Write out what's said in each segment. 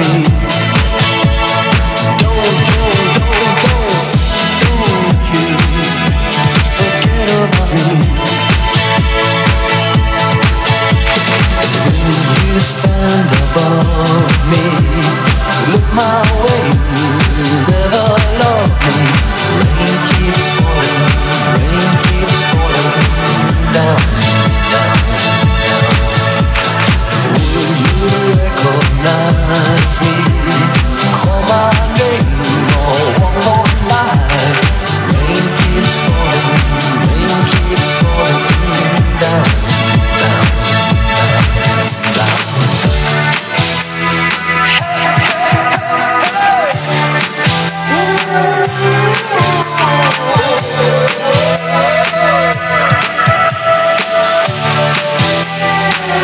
me.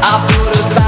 I put.